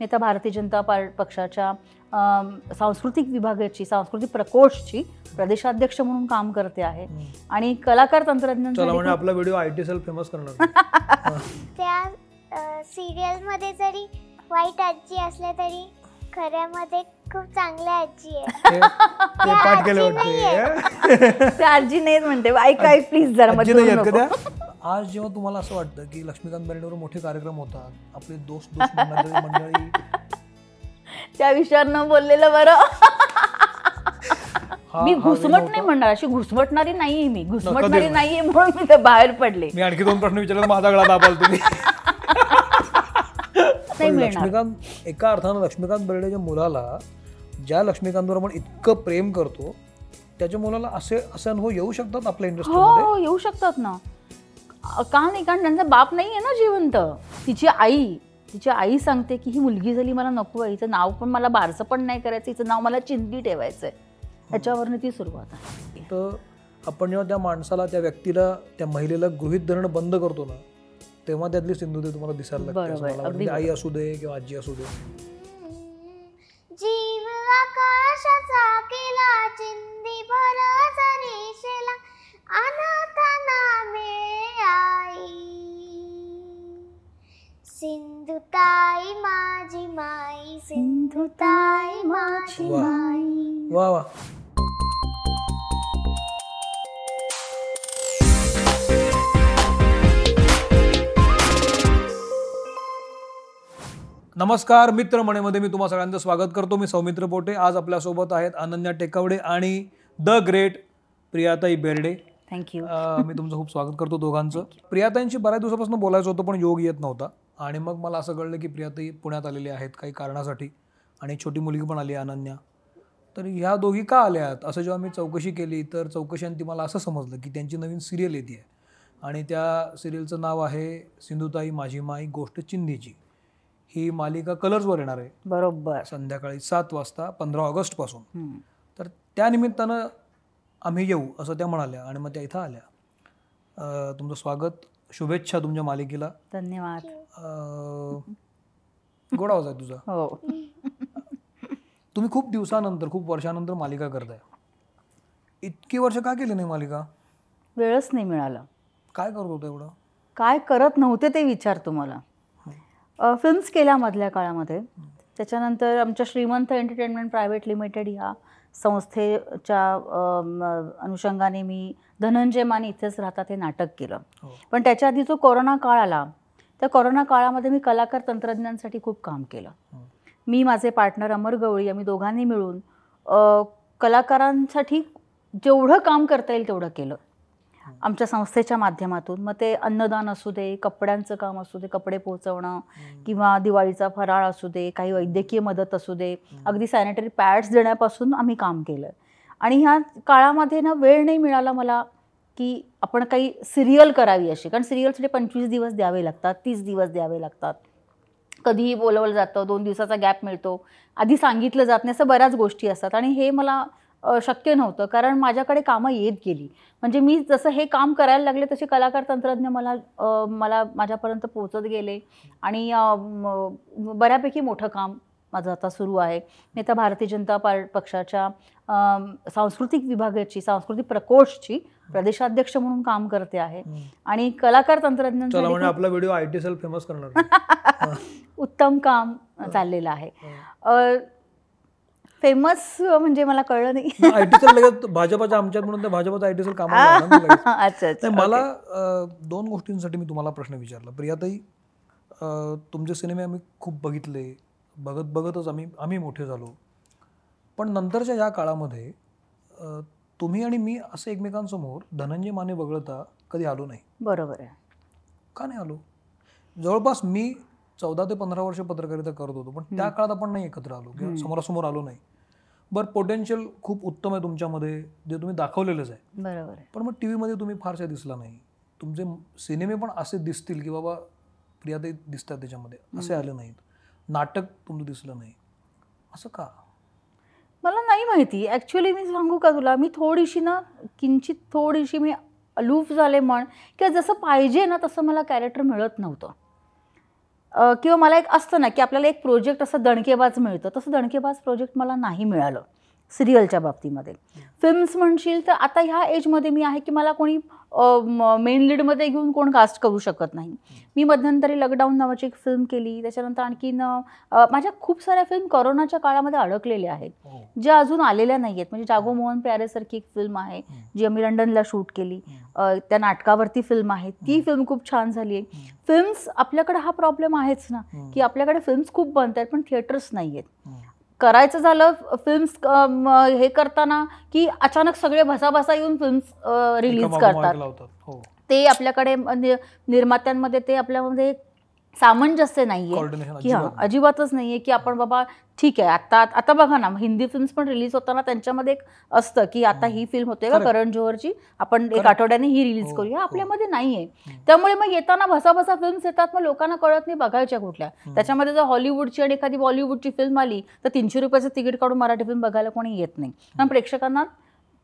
मी आता भारतीय जनता पार्ट पक्षाच्या सांस्कृतिक विभागाची सांस्कृतिक प्रकोष्ठची प्रदेशाध्यक्ष म्हणून काम करते आहे. आणि कलाकार चला तंत्रज्ञान म्हणजे आपला video I T cell famous करणार. त्या सिरियलमध्ये जरी वाईट आजी असल्या तरी खऱ्यामध्ये खूप चांगल्या आजी आहे त्या आजी नाही म्हणते ऐक ऐक प्लीज जरा मध्ये आज जेव्हा तुम्हाला असं वाटतं की लक्ष्मीकांत बेर्डेवर मोठे कार्यक्रम होतात आपले दोस्त दोस्त मंडळी त्या विषयावर न बोललेलं बरं. मी घुसमट नाही. म्हणणार अशी घुसमटणारी नाहीये मी. घुसमटणारी नाही. नाहीये म्हणून मी ते बाहेर पडले. मी आणखी दोन प्रश्न विचारले माझा गळा दाबाल तुम्ही लक्ष्मीकांत एका अर्थानं लक्ष्मीकांत बेर्डेच्या मुलाला ज्या लक्ष्मीकांतवर आपण इतकं प्रेम करतो त्याच्या मुलाला असे असे अनुभव येऊ शकतात आपल्या इंडस्ट्रीमध्ये? हो येऊ शकतात ना. का नाही कारण त्यांचा बाप नाही आहे ना जिवंत. तिची आई तिची आई सांगते की ही मुलगी झाली मला नको आहे हिचं नाव पण मला बारसं पण नाही करायचं हिचं नाव मला चिंदी ठेवायचं आहे ह्याच्यावरनं ती सुरुवात आहे. तर आपण जेव्हा त्या माणसाला त्या व्यक्तीला त्या महिलेला गृहित धरणं बंद करतो ना तेव्हा त्यातली सिंधुदे तुम्हाला दिसायला लागते. ती आई असू दे किंवा आजी असू दे. जीव आकाशाचा केला चिंदी भर अनाथांना मिळे सिंधुताई माझी माई सिंधुताई माझी वा. माई. वा वा. नमस्कार मित्र म्हणेमध्ये मी तुम्हा सगळ्यांचं स्वागत करतो. मी सौमित्र पोटे. आज आपल्यासोबत आहेत अनन्या टेकवडे आणि द ग्रेट प्रियाताई बेर्डे. थँक्यू अं, मी तुमचं खूप स्वागत करतो दोघांचं. प्रियाताईंशी बऱ्याच दिवसापासून बोलायचं होतं पण योग येत नव्हता. आणि मग मला असं कळलं की प्रियाताई पुण्यात आलेली आहेत काही कारणासाठी आणि छोटी मुलगी पण आली अनन्या. तर ह्या दोघी का आल्यात? असं जेव्हा मी चौकशी केली तर चौकशांती मला असं समजलं की त्यांची नवीन सिरियल येते. आहे आणि त्या सिरियलचं नाव आहे सिंधुताई माझी माई गोष्ट चिंधीची. ही मालिका कलर्सवर येणार आहे. बरोबर. संध्याकाळी सात वाजता पंधरा ऑगस्टपासून. तर त्या निमित्तानं आम्ही येऊ असं त्या म्हणाल्या आणि मग त्या इथं आल्या. तुमचं स्वागत. शुभेच्छा तुमच्या मालिकेला. धन्यवाद. गोड आवाज आहे तुझा. हो. तुम्ही खूप दिवसानंतर खूप वर्षानंतर मालिका करताय. इतकी वर्ष का केली नाही मालिका? वेळच नाही मिळाला. काय करत होतं एवढं? काय करत नव्हते ते विचार तुम्हाला. फिल्म्स केल्या मधल्या काळामध्ये. त्याच्यानंतर आमच्या श्रीमंत एंटरटेनमेंट प्रायव्हेट लिमिटेड ह्या संस्थेच्या अनुषंगाने मी धनंजय माने इथेच राहतात हे नाटक केलं हो. पण त्याच्या आधी जो कोरोना काळ आला त्या कोरोना काळामध्ये मी कलाकार तंत्रज्ञांसाठी खूप काम केलं हं. मी माझे पार्टनर अमर गवळी आम्ही दोघांनी मिळून कलाकारांसाठी जेवढं काम करता येईल तेवढं केलं आमच्या संस्थेच्या माध्यमातून. मग ते अन्नदान असू दे कपड्यांचं काम असू दे कपडे पोहोचवणं किंवा दिवाळीचा फराळ असू दे काही वैद्यकीय मदत असू दे. अगदी सॅनिटरी पॅड्स देण्यापासून आम्ही काम केलं. आणि ह्या काळामध्ये ना वेळ नाही मिळाला मला की आपण काही सिरियल करावी अशी. कारण सिरियलसाठी पंचवीस दिवस द्यावे लागतात तीस दिवस द्यावे लागतात. कधीही बोलवलं जातं दोन दिवसाचा गॅप मिळतो. आधी सांगितलं जात नाही असं बऱ्याच गोष्टी असतात. आणि हे मला शक्य नव्हतं. कारण माझ्याकडे कामं येत गेली. म्हणजे मी जसं हे काम करायला लागले तसे कलाकार तंत्रज्ञ मला मला माझ्यापर्यंत पोहोचत गेले. आणि बऱ्यापैकी मोठं काम माझं आता सुरू आहे. मी आता भारतीय जनता पार्ट पक्षाच्या सांस्कृतिक विभागाची सांस्कृतिक प्रकोष्ठची प्रदेशाध्यक्ष म्हणून काम करते आहे. आणि कलाकार तंत्रज्ञान आपला video I T cell famous करणार. उत्तम काम चाललेलं आहे. फेमस म्हणजे मला कळलं नाही. आय टी सेल लगेच भाजपाच्या आमच्यात म्हणून भाजपाचं आय टी सेल लगेच. अच्छा मला दोन गोष्टींसाठी मी तुम्हाला प्रश्न विचारला. प्रियाताई तुमचे सिनेमे आम्ही खूप बघितले. बघत बघतच आम्ही आम्ही मोठे झालो. पण नंतरच्या या काळामध्ये तुम्ही आणि मी असं एकमेकांसमोर धनंजय माने वगळता कधी आलो नाही. बरोबर आहे. का नाही आलो? जवळपास मी चौदा ते पंधरा वर्ष पत्रकारिता करत होतो पण त्या काळात आपण नाही एकत्र आलो किंवा समोरासमोर आलो नाही. बरं पोटेन्शियल खूप उत्तम आहे तुमच्यामध्ये जे तुम्ही दाखवलेलंच आहे. बरोबर आहे. पण मग टी व्हीमध्ये तुम्ही फारसे दिसला नाही. तुमचे सिनेमे पण असे दिसतील की बाबा प्रियाताई दिसतात त्याच्यामध्ये असे आले नाहीत. नाटक तुमचं दिसलं नाही. असं का? मला नाही माहिती. ॲक्च्युली मी सांगू का तुला? मी थोडीशी ना किंचित थोडीशी मी अलूफ झाले म्हण किंवा जसं पाहिजे ना तसं मला कॅरेक्टर मिळत नव्हतं. किंवा मला एक असतं ना की आपल्याला एक प्रोजेक्ट असं दणकेबाज मिळतं. तसं दणकेबाज प्रोजेक्ट मला नाही मिळालं. सिरियलच्या बाबतीमध्ये. फिल्म्स म्हणशील तर आता ह्या एजमध्ये मी आहे की मला कोणी मेन लीडमध्ये घेऊन कोण कास्ट करू शकत नाही. मी मध्यंतरी लॉकडाऊन नावाची एक फिल्म केली त्याच्यानंतर आणखीन माझ्या खूप साऱ्या फिल्म कोरोनाच्या काळामध्ये अडकलेल्या आहेत. हो. ज्या अजून आलेल्या नाही आहेत. म्हणजे जागो मोहन प्यारेसारखी एक फिल्म आहे जी आम्ही लंडनला शूट केली. त्या नाटकावरती फिल्म आहे. ती फिल्म खूप छान झाली आहे. फिल्म्स आपल्याकडे हा प्रॉब्लेम आहेच ना की आपल्याकडे फिल्म्स खूप बनत आहेत पण थिएटर्स नाही आहेत. करायचं झालं फिल्म्स हे करताना की अचानक सगळे भसाभसा येऊन फिल्म्स रिलीज करतात. हो. ते आपल्याकडे निर्मात्यांमध्ये ते आपल्यामध्ये सामंजस्य नाहीये. की हा नाही. अजिबातच नाहीये की आपण बाबा ठीक आहे आता आता बघा ना हिंदी फिल्म्स पण रिलीज होताना त्यांच्यामध्ये एक असतं की आता ही फिल्म होते का. करण जोहरची? आपण एक. आठवड्याने ही रिलीज हो, करूया. हो. आपल्यामध्ये नाहीये. त्यामुळे मग येताना भसाभसा फिल्म्स येतात मग लोकांना कळत नाही बघायच्या कुठल्या. त्याच्यामध्ये जर हॉलिवूडची आणि एखादी बॉलिवूडची फिल्म आली तर तीनशे रुपयाचं तिकीट काढून मराठी फिल्म बघायला कोणी येत नाही. कारण प्रेक्षकांना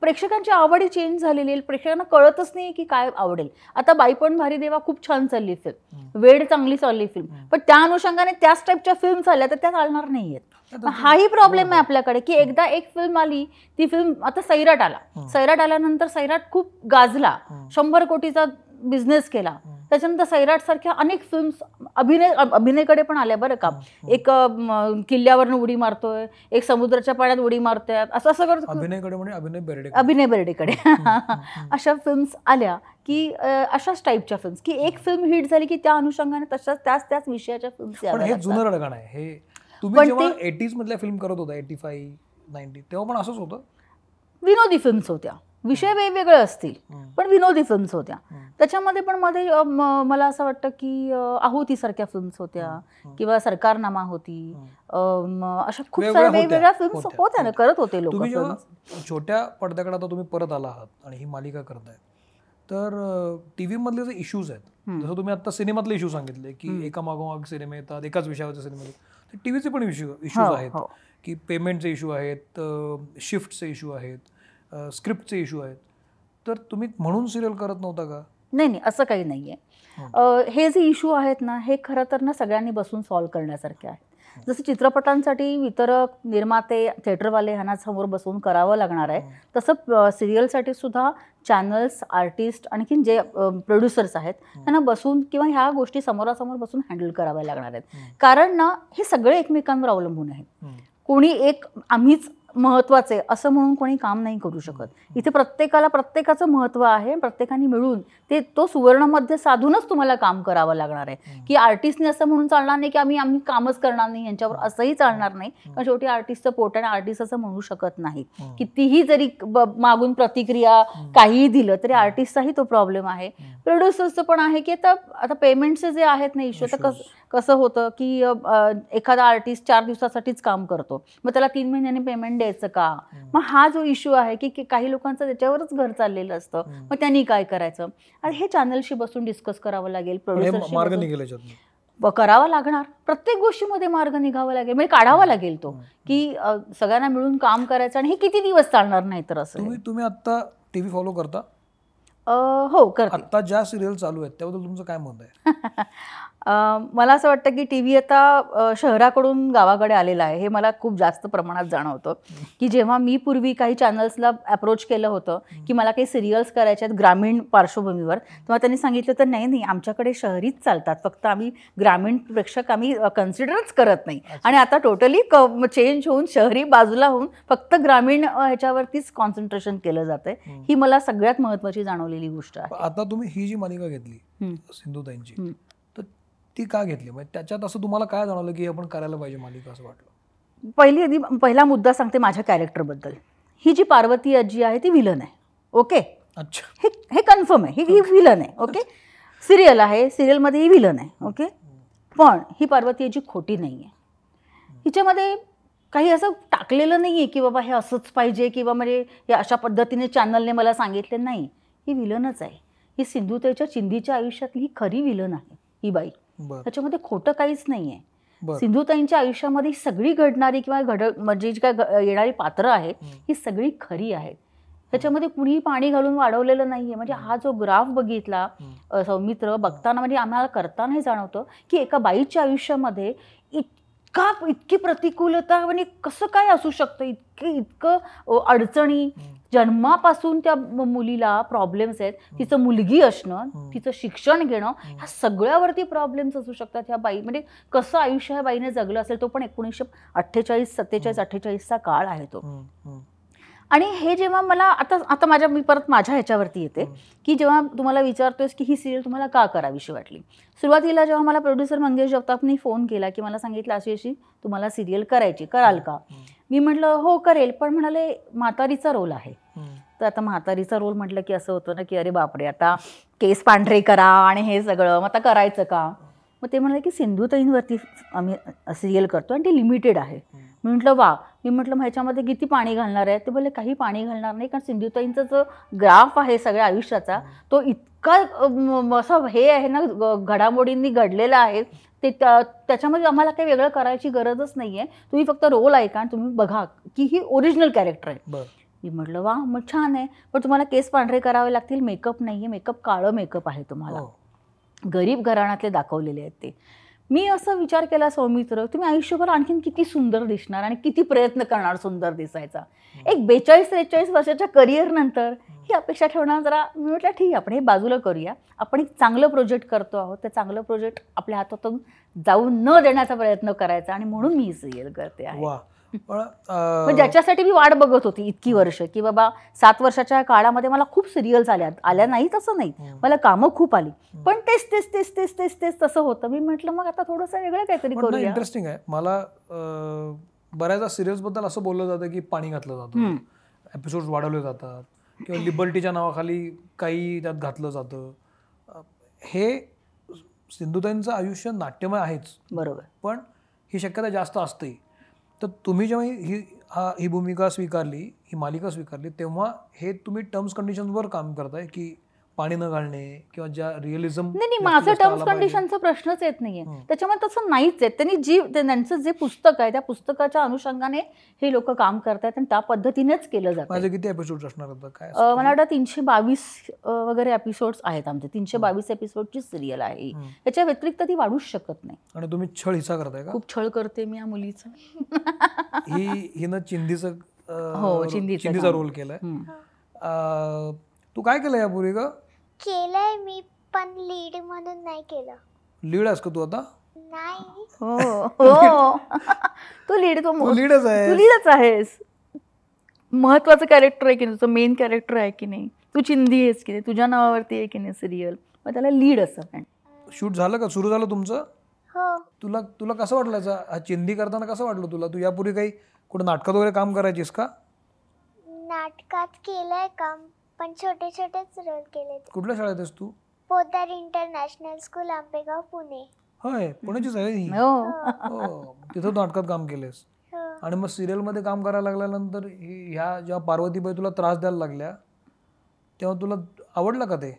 प्रेक्षकांची आवडी चेंज झालेली आहे. प्रेक्षकांना कळतच नाही की काय आवडेल. आता बाई पण भारी देवा खूप छान चालली फिल्म वेड चांगली चालली फिल्म पण त्या अनुषंगाने त्याच टाईपच्या फिल्म्स आल्या तर त्या चालणार नाहीयेत मग हाही प्रॉब्लेम आहे आपल्याकडे की एकदा एक फिल्म आली ती फिल्म आता सैराट आला. सैराट आल्यानंतर सैराट खूप गाजला. शंभर कोटीचा बिझनेस केला. त्याच्यानंतर सैराट सारख्या अनेक फिल्म्स अभिनय अभिनयकडे पण आल्या बरं का. एक अं, किल्ल्यावरनं उडी मारतोय एक समुद्राच्या पाण्यात उडी मारतोय असं सगळं अभिनयकडे म्हणजे अभिनय बेर्डे अभिनय बेर्डेकडे. अशा फिल्म्स आल्या की अशाच टाईपच्या फिल्म्स की एक फिल्म हिट झाली की त्या अनुषंगाने तशाच त्याच त्याच विषयाच्या फिल्म्स हे जुनं रडगाण आहे. हे तुम्ही जेव्हा एटीज मधल्या फिल्म करत होता एटी फाईव्ह नाईन्टी तेव्हा पण असंच होतं? विनोदी फिल्म्स होत्या. विषय वेगवेगळे असतील. पण विनोदी फिल्म्स होत्या. त्याच्यामध्ये पण मध्ये मला असं वाटतं की अ, आहुती सारख्या फिल्म्स होत्या किंवा सरकारनामा होती. अशा खूप साऱ्या वेगवेगळ्या फिल्म्स होत्या, ना करत होते लोक छोट्या पडद्याकडे आता तुम्ही परत आला आहात आणि ही मालिका करताय तर टी व्ही मधले जे इश्यूज आहेत जसं तुम्ही आता सिनेमातले इश्यू सांगितले की एका मागोमाग सिनेमे येतात एकाच विषयावरचे सिनेमे येतात. टीव्हीचे पण इश्यू इश्यूज हो, आहेत हो. की पेमेंटचे इश्यू आहेत शिफ्टचे इश्यू आहेत. स्क्रिप्टचे इश्यू आहेत. तर तुम्ही म्हणून सिरियल करत नव्हता का? नाही नाही असं काही नाहीये. हं. अ, हे जे इश्यू आहेत ना हे खरं तर ना सगळ्यांनी बसून सॉल्व्ह करण्यासारखे आहेत. जसं चित्रपटांसाठी वितरक निर्माते थिएटरवाले ह्यांना समोर बसून करावं लागणार आहे. तसं सिरियलसाठी सुद्धा चॅनल्स आर्टिस्ट आणखीन जे प्रोड्युसर्स आहेत त्यांना बसून किंवा ह्या गोष्टी समोरासमोर बसून हँडल कराव्या लागणार आहेत. कारण ना हे सगळे एकमेकांवर अवलंबून आहेत. कोणी एक आम्हीच महत्त्वाचे असं म्हणून कोणी काम नाही करू शकत. इथे प्रत्येकाला प्रत्येकाचं महत्त्व आहे. प्रत्येकाने मिळून ते तो सुवर्णमध्य साधूनच तुम्हाला काम करावं लागणार आहे. की आर्टिस्टने असं म्हणून चालणार नाही की आम्ही आम्ही कामच करणार नाही. यांच्यावर असंही चालणार नाही. कारण शेवटी आर्टिस्टचं पोट आणि आर्टिस्ट असं म्हणू शकत नाही. कितीही जरी मागून प्रतिक्रिया काहीही दिलं तरी आर्टिस्टचाही तो प्रॉब्लेम आहे. प्रोड्युसर्सचं पण आहे की आता आता पेमेंटचे जे आहेत ना इश्यू तर कसं कसं होतं की एखादा आर्टिस्ट चार दिवसासाठीच काम करतो. मग त्याला तीन महिन्यांनी पेमेंट द्यायचं का? मग हा जो इश्यू आहे की काही लोकांचं त्याच्यावरच घर चाललेलं असतं मग त्यांनी काय करायचं? आणि हे चॅनलशी बसून डिस्कस करावं लागेल. व करावा लागणार. प्रत्येक गोष्टीमध्ये मार्ग निघावा लागेल. म्हणजे काढावा लागेल तो. की सगळ्यांना मिळून काम करायचं आणि हे किती दिवस चालणार नाही तर असं. तुम्ही तुम्ही आता टीव्ही फॉलो करता? हो करते. आता ज्या सिरियल चालू आहेत त्याबद्दल तुमचं काय मत आहे? मला असं वाटतं की टी व्ही आता शहराकडून गावाकडे आलेला आहे हे मला खूप जास्त प्रमाणात जाणवतं. की जेव्हा मी पूर्वी काही चॅनल्सला अप्रोच केलं होतं की मला काही सिरियल्स करायच्या आहेत ग्रामीण पार्श्वभूमीवर तेव्हा त्यांनी सांगितलं तर नाही नाही आमच्याकडे शहरीच चालतात. फक्त आम्ही ग्रामीण प्रेक्षक आम्ही कन्सिडरच करत नाही. आणि आता टोटली चेंज होऊन शहरी बाजूला होऊन फक्त ग्रामीण ह्याच्यावरतीच कॉन्सन्ट्रेशन केलं जातंय. ही मला सगळ्यात महत्त्वाची जाणवलेली गोष्ट आहे. आता तुम्ही ही जी मालिका घेतली. सिंधुताईंची ती का घेतली? म्हणजे त्याच्यात असं तुम्हाला काय जाणवलं की आपण करायला पाहिजे मालिका असं वाटलं? पहिली आधी पहिला मुद्दा सांगते माझ्या कॅरेक्टरबद्दल. ही जी पार्वती आजी आहे ती विलन आहे. ओके? अच्छा. हे हे कन्फर्म आहे. ही ही विलन आहे. ओके? सिरियल आहे. सिरियलमध्ये ही विलन आहे. ओके? पण ही पार्वती आजी खोटी नाही आहे. हिच्यामध्ये काही असं टाकलेलं नाही आहे की बाबा हे असंच पाहिजे किंवा म्हणजे हे अशा पद्धतीने चॅनलने मला सांगितले. नाही. ही विलनच आहे. ही सिंधुताईच्या चिंदीच्या आयुष्यातली ही खरी विलन आहे ही बाई. त्याच्यामध्ये खोटं काहीच नाही आहे बरं. सिंधुताईंच्या आयुष्यामध्ये ही सगळी घडणारी किंवा घड म्हणजे जी काय येणारी पात्र आहेत ही. सगळी खरी आहेत. ह्याच्यामध्ये कुणीही पाणी घालून वाढवलेलं नाहीये. म्हणजे हा. जो ग्राफ बघितला सौमित्र बघताना म्हणजे आम्हाला करतानाही जाणवतं की एका बाईच्या आयुष्यामध्ये इतका इतकी प्रतिकूलता म्हणजे कसं काय असू शकतं? इतके इतकं अडचणी. जन्मापासून त्या मुलीला प्रॉब्लेम्स आहेत. तिचं मुलगी असणं. तिचं शिक्षण घेणं. ह्या सगळ्यावरती प्रॉब्लेम्स असू शकतात ह्या बाई. म्हणजे कसं आयुष्य ह्या बाईने जगलं असेल तो पण एकोणीसशे अठ्ठेचाळीस सत्तेचाळीस अठ्ठेचाळीसचा काळ आहे तो. आणि हे जेव्हा मला आता आता माझ्या मी परत माझ्या ह्याच्यावरती येते. की जेव्हा तुम्हाला विचारतोयस की ही सिरियल तुम्हाला का करावीशी वाटली? सुरुवातीला जेव्हा मला प्रोड्युसर मंगेश जगतापनी फोन केला की मला सांगितलं अशी अशी तुम्हाला सिरियल करायची कराल का? मी म्हटलं हो करेल पण म्हणाले म्हातारीचा रोल आहे. तर आता म्हातारीचा रोल म्हटलं की असं होतं ना की अरे बापरे आता केस पांढरे करा आणि हे सगळं मग आता करायचं का? मग ते म्हणाले की सिंधुताईंवरती आम्ही सिरियल करतो आणि ती लिमिटेड आहे. मी म्हटलं वा. मी म्हटलं ह्याच्यामध्ये किती पाणी घालणार आहे? ते बोलले काही पाणी घालणार नाही कारण सिंधुताईंचा जो ग्राफ आहे सगळ्या आयुष्याचा तो इतका असं हे आहे ना घडामोडींनी घडलेला आहे ते त्या- त्याच्यामध्ये आम्हाला काही वेगळं करायची गरजच नाही आहे तुम्ही फक्त रोल ऐका आणि तुम्ही बघा की ही ओरिजिनल कॅरेक्टर आहे. मी म्हटलं वा मग छान आहे. पण तुम्हाला केस पांढरे करावे लागतील मेकअप नाही आहे मेकअप काळं मेकअप आहे तुम्हाला. हो. गरीब घराण्यातले दाखवलेले आहेत ते. मी असा विचार केला सौमित्र तुम्ही आयुष्यभर आणखीन किती सुंदर दिसणार आणि किती प्रयत्न करणार सुंदर दिसायचा. एक बेचाळीस त्रेचाळीस वर्षाच्या करिअर नंतर ही अपेक्षा ठेवणार जरा मी म्हटलं ठीक आहे आपण हे बाजूला करूया. आपण एक चांगलं प्रोजेक्ट करतो आहोत. ते चांगलं प्रोजेक्ट आपल्या हातातून जाऊ न देण्याचा प्रयत्न करायचा आणि म्हणून मी ही सिरियल करते आहे. पण ज्याच्यासाठी मी वाट बघत होती इतकी वर्ष की बाबा सात वर्षाच्या काळामध्ये मला खूप सिरियल्स आल्या. आल्या नाही तसं नाही. मला कामं खूप आली. पण तेच तेच तेच तेच तेच तेच तसं होतं. मी म्हटलं मग आता थोडंसं वेगळं काहीतरी करूया. इंटरेस्टिंग आहे. मला बऱ्याचदा सिरियल्सबद्दल असं बोललं जातं की पाणी घातलं जातं. एपिसोड वाढवले जातात. किंवा लिबर्टीच्या नावाखाली काही त्यात घातलं जातं. हे सिंधुताईंचं आयुष्य नाट्यमय आहेच. बरोबर. पण ही शक्यता जास्त असते. तर तुम्ही जेव्हा ही हा ही भूमिका स्वीकारली ही मालिका स्वीकारली तेव्हा हे तुम्ही टर्म्स कंडिशनवर काम करताय की पाणी न घालणे किंवा ज्या रिअलिझम नाही नाही माझं टर्म्स कंडिशनचा प्रश्नच येत नाहीये. त्याच्यामुळे तसं नाहीच आहे. त्यांनी जी ते- त्यांचं जे पुस्तक आहे त्या पुस्तकाच्या अनुषंगाने हे लोक काम करतायत आणि त्या पद्धतीनेच केलं जातं माझे किती एपिसोड असणार होतं काय मला वाटतं तीनशे बावीस वगैरे एपिसोड्स आहेत आमचे. तीनशे बावीस एपिसोडची सिरियल आहे. ही. हम्म. याच्या व्यतिरिक्त ती वाढूच शकत नाही. आणि तुम्ही छळ हिचा करताय का? खूप छळ करते मी या मुलीचा. ही हिनं चिंदीचं अं, हो, काम. रोल केलाय. तू काय केलं यापूर्वी का केलंय मी पण लीड म्हणून नाही केलं. लीड आहेस का तू आता? नाही. हो हो. तू लीड तो तू लीडच आहे तू लीडच आहेस. महत्वाचं कॅरेक्टर आहे की नाही? तुझं मेन कॅरेक्टर आहे की नाही? तू चिंदी आहेस की नाही? तुझ्या नावावरती आहे की नाही सिरियल मग त्याला लीड असं पण शूट झालं का? सुरू झालं तुमचं? हो. तुला तुला कसं वाटलं याचा? हा चिंदी करताना कसं वाटलं तुला? तू यापूर्वी काही कुठं नाटकात वगैरे काम करायचीस का? नाटकात केलंय काम. पण छोटे छोटेच रोल केले कुठल्या शाळेत आहेस तू? Podar international school Ambegaon Pune. होय पुण्याचीच आहे ही. हो. हो तिथं तू नाटकात काम केलेस हो. आणि मग सिरियलमध्ये काम करायला लागल्यानंतर ही- ह्या जेव्हा पार्वतीबाई तुला त्रास द्यायला लागल्या तेव्हा तुला आवडलं का ते?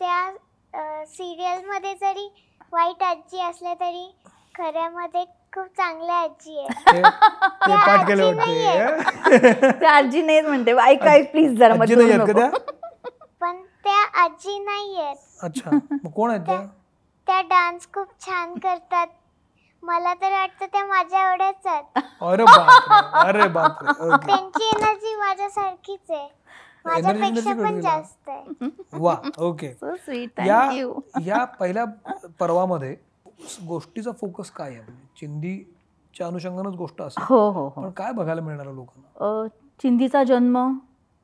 त्या सिरियलमध्ये जरी वाईट आजी असल्या तरी खऱ्यामध्ये खूप चांगल्या आजी आहे ते ते पाठ केले वाटते त्या आजी नाहीच म्हणते. ऐक ऐक प्लीज जरा आजी नाही आहेत का. त्या? पण त्या आजी नाही आहेत. अच्छा. मग कोण आहेत त्या? त्या डान्स खूप छान करतात. मला तर वाटतं त्या माझ्या एवढ्याच आहेत. अरे बापरे. अरे ओके. त्यांची एनर्जी माझ्यासारखीच आहे. माझ्यापेक्षा energy पण जास्त आहे. वा ओके. So sweet, या thank you. या पहिल्या पर्वामध्ये गोष्टीचा फोकस काय आहे? म्हणजे चिंदीच्या अनुषंगानच गोष्ट असेल. हो हो हो. पण काय बघायला मिळणार लोकांना? चिंदीचा जन्म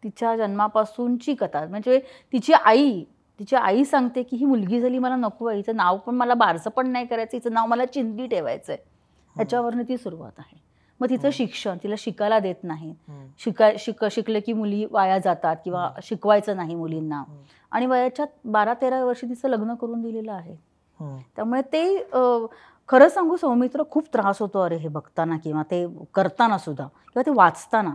तिच्या जन्मापासूनची कथा. म्हणजे तिची आई तिची आई सांगते की ही मुलगी झाली मला नको आहे. हिचं नाव पण मला बारसं पण नाही करायचं. हिचं नाव मला चिंदी ठेवायचं आहे ह्याच्यावरनं ती सुरुवात आहे. मग तिचं शिक्षण तिला शिकायला देत नाही. शिकाय शिक शिकले की मुली वाया जातात किंवा शिकवायचं नाही मुलींना. आणि वयाच्या बारा तेरा वर्षी तिचं लग्न करून दिलेलं आहे. त्यामुळे ते खरं सांगू सौमित्र खूप त्रास होतो अरे हे बघताना किंवा ते करताना सुद्धा किंवा ते वाचताना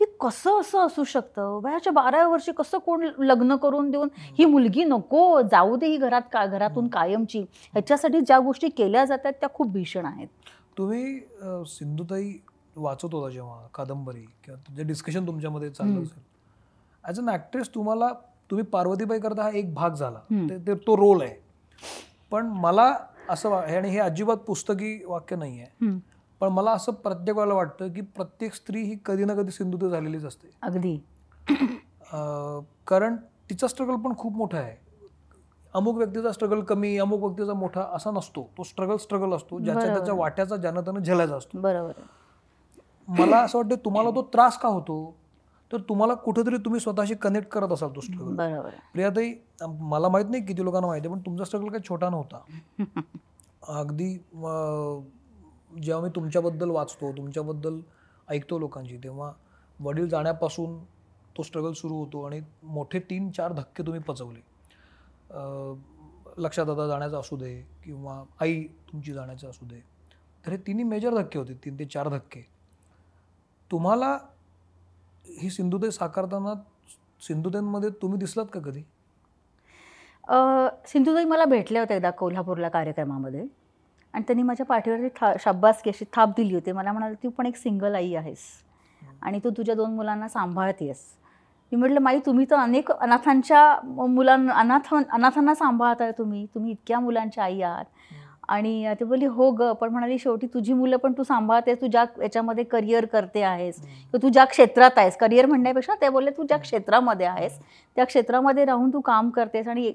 की कसं असं असू शकतं? वयाच्या बाराव्या वर्षी कसं कोण लग्न करून देऊन ही मुलगी नको जाऊ दे ही घरात का घरातून कायमची. ह्याच्यासाठी ज्या गोष्टी केल्या जातात त्या खूप भीषण आहेत. तुम्ही सिंधुताई वाचत होता जेव्हा कादंबरी किंवा डिस्कशन तुमच्यामध्ये चाललं. असेल. ॲज अन ॲक्ट्रेस तुम्हाला तुम्ही पार्वतीबाई करता हा एक भाग झाला. तो रोल आहे. पण मला असं आणि हे अजिबात पुस्तकी वाक्य नाही आहे. पण मला असं प्रत्येक वेळेला वाटतं की प्रत्येक स्त्री ही कधी ना कधी सिंधुदुर्ग झालेलीच असते. अगदी. कारण तिचा स्ट्रगल पण खूप मोठा आहे. अमुक व्यक्तीचा स्ट्रगल कमी अमुक व्यक्तीचा मोठा असा नसतो. तो स्ट्रगल स्ट्रगल असतो ज्याच्या. त्याच्या वाट्याचा ज्यानं त्यानं झेलायचा असतो. बरोबर. मला असं वाटतं तुम्हाला तो त्रास का होतो? तर तुम्हाला कुठेतरी तुम्ही स्वतःशी कनेक्ट करत असाल तो स्ट्रगल बरोबर. प्रियाताई मला माहीत नाही किती लोकांना माहिती आहे पण तुमचा स्ट्रगल काही छोटा नव्हता. अगदी जेव्हा मी तुमच्याबद्दल वाचतो तुमच्याबद्दल ऐकतो लोकांची तेव्हा वडील जाण्यापासून तो स्ट्रगल सुरू होतो आणि मोठे तीन चार धक्के तुम्ही पचवले. लक्षात आता जाण्याचा असू दे किंवा आई तुमची जाण्याचं असू दे तर हे तिन्ही मेजर धक्के होते तीन ते चार धक्के. तुम्हाला ही सिंधुताई साकारताना सिंधुताईंमध्ये तुम्ही दिसलात का कधी? अ, सिंधुताई मला भेटल्या होत्या एकदा कोल्हापूरला कार्यक्रमामध्ये. आणि त्यांनी माझ्या पाठीवरती था शाब्बासकी अशी थाप दिली होती. मला म्हणाले तू पण एक सिंगल आई आहेस. आणि तू तुझ्या दोन मुलांना सांभाळतेस मी म्हटलं माई तुम्ही तर अनेक अनाथांच्या मुलांना अनाथ अनाथांना सांभाळताय तुम्ही. तुम्ही इतक्या मुलांच्या आई आहात. आणि ते बोलली हो ग पण म्हणाली शेवटी तुझी मुलं पण तू सांभाळतेस तू ज्या याच्यामध्ये करिअर करते आहेस किंवा तू ज्या क्षेत्रात आहेस करिअर म्हणण्यापेक्षा ते बोलले तू ज्या क्षेत्रामध्ये आहेस त्या क्षेत्रामध्ये राहून तू काम करतेस आणि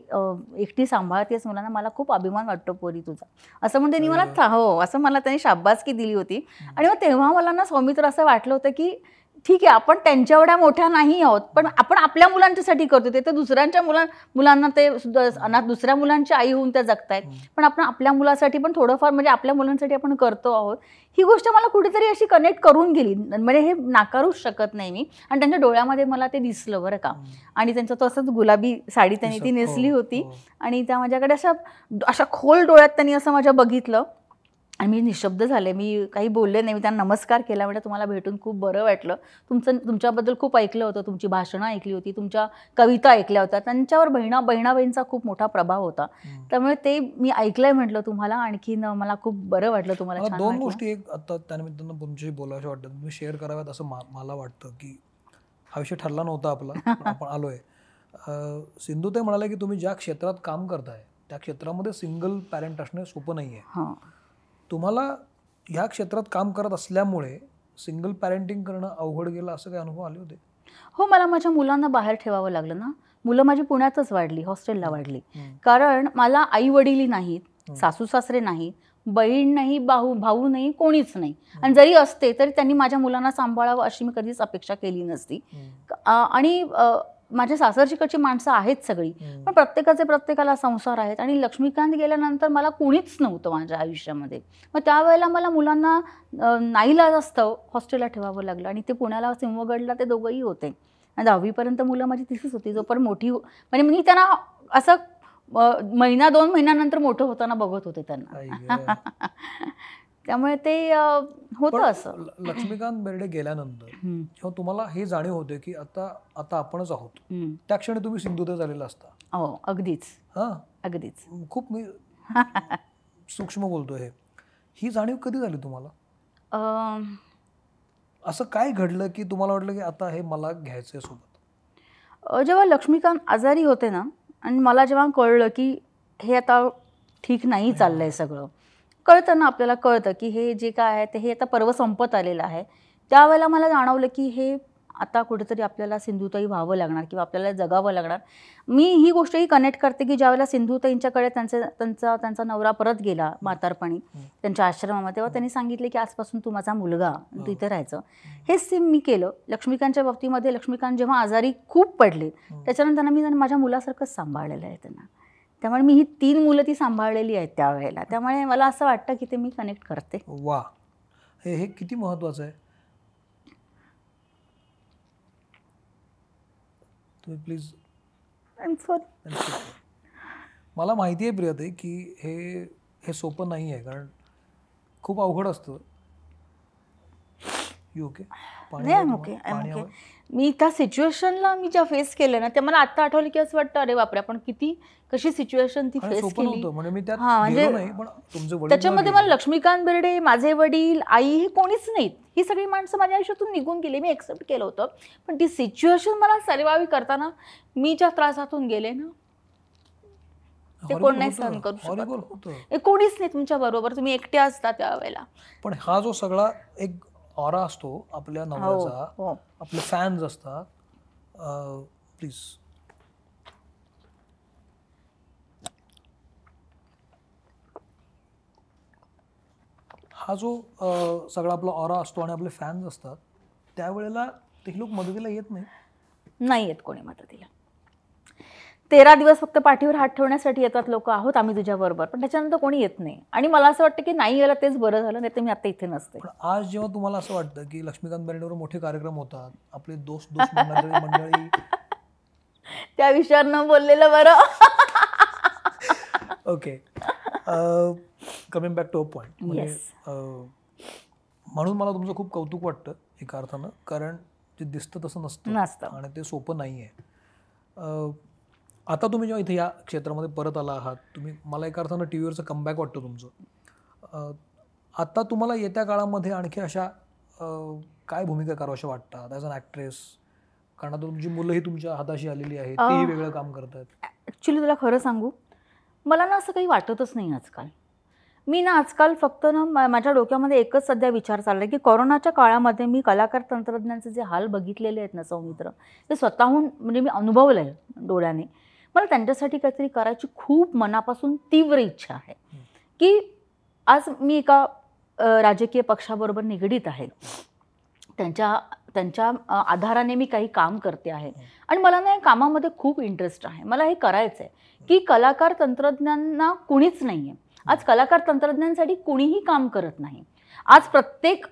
एकटी सांभाळतेस मुलांना मला खूप अभिमान वाटतो पोरी तुझा. असं म्हणते मला हो असं मला त्यांनी शाब्बासकी दिली होती. आणि मग तेव्हा मला ना सौमित्र असं वाटलं होतं की ठीक आहे आपण त्यांच्या एवढ्या मोठ्या नाही आहोत पण आपण आपल्या मुलांच्यासाठी करतो ते तर दुसऱ्यांच्या मुलां मुलांना ते सुद्धा अनाथ दुसऱ्या मुलांची आई होऊन त्या जगतायत. पण आपण आपल्या मुलासाठी पण थोडंफार म्हणजे आपल्या मुलांसाठी आपण करतो आहोत. ही गोष्ट मला कुठेतरी अशी कनेक्ट करून गेली. म्हणजे हे नाकारूच शकत नाही मी. आणि त्यांच्या डोळ्यामध्ये मला ते दिसलं बरं का. आणि त्यांचं तसंच गुलाबी साडी त्यांनी ती दिसत- नेसली हो, होती. हो. आणि त्या माझ्याकडे अशा अशा खोल डोळ्यात त्यांनी असं माझ्या बघितलं. आणि मी निशब्द झाले. मी काही बोलले नाही. मी त्यांना नमस्कार केला. म्हणजे तुम्हाला भेटून खूप बरं वाटलं. तुमचं तुमच्याबद्दल खूप ऐकलं होतं. तुमची भाषणं ऐकली होती. तुमच्या कविता ऐकल्या होत्या. त्यांच्यावर बहिणा बहिणाबाईंचा खूप मोठा प्रभाव होता. त्यामुळे ते मी ऐकलंय म्हटलं तुम्हाला. आणखीन मला खूप बरं वाटलं तुम्हाला दोन. गोष्टी एक आता त्यानिमित्तानं तुमच्याशी बोलायचं वाटतं. तुम्ही शेअर कराव्यात असं मला वाटतं की हा विषय ठरला नव्हता आपला. पण आपण आलोय. अं, सिंधुताई म्हणाले की तुम्ही ज्या क्षेत्रात काम करताय त्या क्षेत्रामध्ये सिंगल पॅरेंट असणे सोपं नाही आहे तुम्हाला ह्या क्षेत्रात काम करत असल्यामुळे सिंगल पॅरेंटिंग करणं अवघड गेलं असं काही अनुभव आले होते? हो मला माझ्या मुलांना बाहेर ठेवावं लागलं ना. मुलं माझी पुण्यातच वाढली हॉस्टेलला वाढली. कारण मला आई वडीलही नाहीत सासू सासरे नाहीत बहीण नाही भाऊ भाऊ नाही कोणीच नाही. आणि जरी असते तरी त्यांनी माझ्या मुलांना सांभाळावं अशी मी कधीच अपेक्षा केली नसती. आणि माझ्या सासरचीकडची माणसं आहेत सगळी पण प्रत्येकाचे प्रत्येकाला संसार आहेत आणि लक्ष्मीकांत गेल्यानंतर मला कोणीच नव्हतं माझ्या आयुष्यामध्ये. मग त्यावेळेला मला मुलांना अ, नाईलाज असतं हॉस्टेलला ठेवावं लागलं आणि ते पुण्याला सिंहगडला ते दोघंही होते. आणि दहावीपर्यंत मुलं माझी तिथेच होती जोपर्यंत मोठी हो- म्हणजे मी त्यांना असं महिना दोन महिन्यानंतर मोठं होताना बघत होते त्यांना. त्यामुळे ते होतं असं. लक्ष्मीकांत बेर्डे गेल्यानंतर जेव्हा तुम्हाला हे जाणीव होते की आता आता आपणच आहोत. त्या क्षणी तुम्ही सिंधुताई झालेला असता. हो अगदीच. हां? अगदीच. खूप मी सूक्ष्म बोलतोय हे. ही जाणीव कधी झाली तुम्हाला? असं काय घडलं की तुम्हाला वाटलं की आता हे मला घ्यायचंय सोबत? जेव्हा लक्ष्मीकांत आजारी होते ना आणि मला जेव्हा कळलं की हे आता ठीक नाही चाललंय सगळं कळतं ना आपल्याला कळतं की हे जे काय आहे ते हे आता पर्व संपत आलेलं आहे. त्यावेळेला मला जाणवलं की हे आता कुठेतरी आपल्याला सिंधुताई व्हावं लागणार किंवा आपल्याला जगावं लागणार. मी ही गोष्टही कनेक्ट करते की ज्यावेळेला सिंधुताईंच्याकडे त्यांचे त्यांचा त्यांचा नवरा परत गेला म्हातारपणी त्यांच्या आश्रमामध्ये तेव्हा त्यांनी सांगितले की आजपासून तू माझा मुलगा तू इथे राहायचं. हेच सेम मी केलं. लक्ष्मीकांतच्या बाबतीमध्ये लक्ष्मीकांत जेव्हा आजारी खूप पडले त्याच्यानंतर मी माझ्या मुलासारखंच सांभाळलेलं आहे त्यांना. त्यामुळे मी ही तीन मुलं ती सांभाळलेली आहेत त्यावेळेला त्यामुळे मला असं वाटतं की ते मी कनेक्ट करते. वा. हे हे किती महत्वाचं आहे? तुम्ही प्लीज. मला माहिती आहे प्रियताई की हे हे सोपं नाही आहे कारण खूप अवघड असतं. यू ओके मी त्या सिच्युएशनला मी ज्या फेस केलं ना ते मला आता आठवलं की असं वाटतं अरे बापरे आपण किती कशी सिच्युएशन ती फेस केली. म्हणजे हा, म्हणजे त्याच्यामध्ये मला लक्ष्मीकांत बेर्डे माझे वडील आई हे कोणीच नाहीत. ही सगळी माणसं माझ्या आयुष्यातून निघून गेली मी एक्सेप्ट केलं होतं. पण ती सिच्युएशन मला सर्वावी करताना मी ज्या त्रासातून गेले ना ते कोण नाही सहन करू शकत. कोणीच नाही तुमच्या बरोबर तुम्ही एकटे असता त्यावेळेला. पण हा जो सगळा एक ऑरा असतो आपल्या हो नवऱ्याचा हो. आपले फॅन्स असतात. प्लीज हा जो अं, सगळा आपला ऑरा असतो आणि आपले फॅन्स असतात त्यावेळेला ते लोक मदतीला येत नाही? नाही येत कोणी मदतीला. तेरा दिवस फक्त पाठीवर हात ठेवण्यासाठी येतात लोक आहोत आम्ही तुझ्याबरोबर. पण त्याच्यानंतर कोणी येत नाही. आणि मला असं वाटतं की नाही यायला तेच बरं झालं नाही तर मी आता इथे नसते. आज जेव्हा तुम्हाला असं वाटतं की लक्ष्मीकांत बेर्डेवर मोठे कार्यक्रम होतात आपले दोस्त दोस्त मंडळी त्या विषयावर न बोललेलं बरं. Okay coming back to a point म्हणजे म्हणून मला तुमचं खूप कौतुक वाटतं एका अर्थानं. कारण जे दिसतं तसं नसतं. नसतं. आणि ते सोपं नाही आहे आता तुम्ही जेव्हा इथे या क्षेत्रामध्ये परत आला आहात तुम्ही मला एका अर्थानं टी व्हीवरचं कमबॅक वाटतं तुमचं. आता तुम्हाला येत्या काळामध्ये आणखी अशा काय भूमिका कराव्याशा वाटतात? ॲज अन ॲक्ट्रेस कारण आता तुमची मुलंही तुमच्या हाताशी आलेली आहेत तेही वेगळं काम करतात. ॲक्च्युली तुला खरं सांगू मला ना असं काही वाटतच नाही आजकाल. मी ना आजकाल फक्त ना माझ्या डोक्यामध्ये एकच सध्या विचार चालला की कोरोनाच्या काळामध्ये मी कलाकार तंत्रज्ञानचे जे हाल बघितलेले आहेत ना सौमित्र ते स्वतःहून म्हणजे मी अनुभवलं आहे डोळ्याने. मला त्यांच्यासाठी काहीतरी करायची खूप मनापासून तीव्र इच्छा आहे. की आज मी एका राजकीय पक्षाबरोबर निगडीत आहे. त्यांच्या त्यांच्या आधाराने मी काही काम करते आहे. आणि मला ना या कामामध्ये खूप इंटरेस्ट आहे. मला हे करायचं आहे की कलाकार तंत्रज्ञांना कुणीच नाही आहे आज कलाकार तंत्रज्ञांसाठी कुणीही काम करत नाही. आज प्रत्येक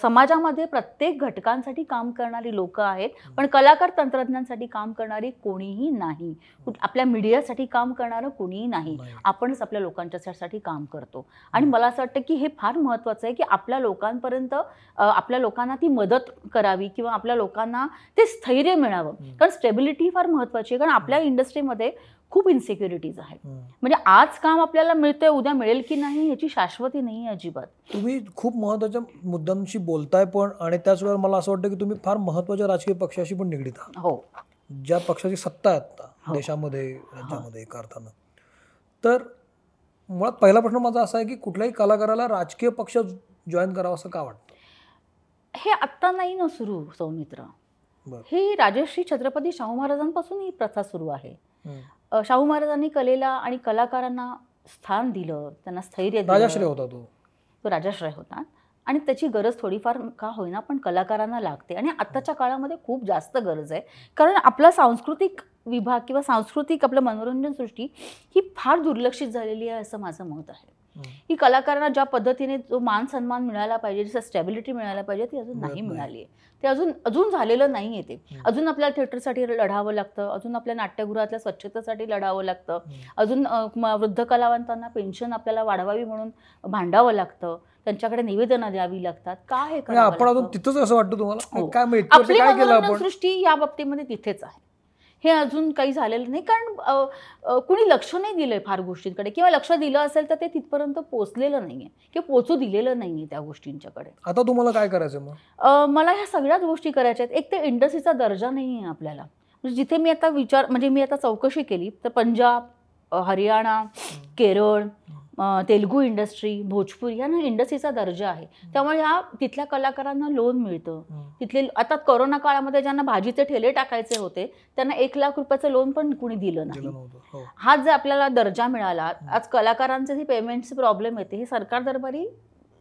समाजामध्ये प्रत्येक घटकांसाठी काम करणारी लोक आहेत पण कलाकार तंत्रज्ञांसाठी काम करणारी कोणीही नाही. आपल्या मीडियासाठी काम करणारं कोणीही नाही. आपणच आपल्या लोकांच्यासाठी काम करतो. आणि मला असं वाटतं की हे फार महत्त्वाचं आहे की आपल्या लोकांपर्यंत आपल्या लोकांना ती मदत करावी किंवा आपल्या लोकांना ते स्थैर्य मिळावं. कारण स्टेबिलिटी फार महत्त्वाची आहे. कारण आपल्या इंडस्ट्रीमध्ये खूप इन्सिक्युरिटीज आहेत. म्हणजे आज काम आपल्याला मिळतंय उद्या मिळेल की नाही याची शाश्वती नाही अजिबात. तुम्ही खूप महत्त्वाच्या मुद्द्यांशी बोलताय पण आणि त्याच वेळेला मला असं वाटतं की तुम्ही फार महत्त्वाच्या राजकीय पक्षाशी पण निगडीत आहात. हो. ज्या पक्षाची सत्ता आहे आता हो. देशामध्ये राज्यामध्ये एका अर्थानं तर मुळात पहिला प्रश्न माझा असा आहे की कुठल्याही कलाकाराला राजकीय पक्ष जॉईन करावं असं का वाटतं? हे आत्ता नाही ना सुरू सौमित्र. ही राजश्री छत्रपती शाहू महाराजांपासून ही प्रथा सुरू आहे. शाहू महाराजांनी कलेला आणि कलाकारांना स्थान दिलं त्यांना स्थैर्य दिलं. राजाश्रय होता तो. तो राजाश्रय होता. आणि त्याची गरज थोडीफार का होईना पण कलाकारांना लागते. आणि आत्ताच्या काळामध्ये खूप जास्त गरज आहे. कारण आपला सांस्कृतिक विभाग किंवा सांस्कृतिक आपलं मनोरंजन सृष्टी ही फार दुर्लक्षित झालेली आहे असं माझं मत आहे. ही कलाकारांना ज्या पद्धतीने जो मान सन्मान मिळाला पाहिजे जसं स्टॅबिलिटी मिळायला पाहिजे ती अजून नाही. मिळाली आहे ते अजून अजून झालेलं नाही आहे ते. अजून आपल्याला थिएटरसाठी लढावं लागतं अजून आपल्या नाट्यगृहातल्या स्वच्छतेसाठी लढावं लागतं. अजून वृद्ध कलावंतांना पेन्शन आपल्याला वाढवावी म्हणून भांडावं लागतं त्यांच्याकडे निवेदनं द्यावी लागतात का हे करावं आपण? तिथंच असं वाटतं तुम्हाला हो. काय आपली काय सृष्टी या बाबतीमध्ये तिथेच आहे हे अजून काही झालेलं नाही. कारण कुणी लक्ष नाही दिलंय फार गोष्टींकडे. किंवा लक्ष दिलं असेल तर ते तिथपर्यंत पोचलेलं नाहीये. किंवा पोचू दिलेलं नाहीये त्या गोष्टींच्याकडे. आता तुम्हाला काय करायचं मग? मला ह्या सगळ्याच गोष्टी करायच्या आहेत. एक तर इंडस्ट्रीचा दर्जा नाही आहे आपल्याला. म्हणजे जिथे मी आता विचार म्हणजे मी आता चौकशी केली तर पंजाब हरियाणा केरळ तेलुगू इंडस्ट्री भोजपुरी या ना इंडस्ट्रीचा दर्जा आहे. त्यामुळे ह्या तिथल्या कलाकारांना लोन मिळतं. तिथले आता कोरोना काळामध्ये ज्यांना भाजीचे ठेले टाकायचे होते त्यांना एक लाख रुपयाचं लोन पण कुणी दिलं नाही. हो. हा जर आपल्याला दर्जा मिळाला आज कलाकारांचे जे पेमेंटचे प्रॉब्लेम येते. हे सरकार दरबारी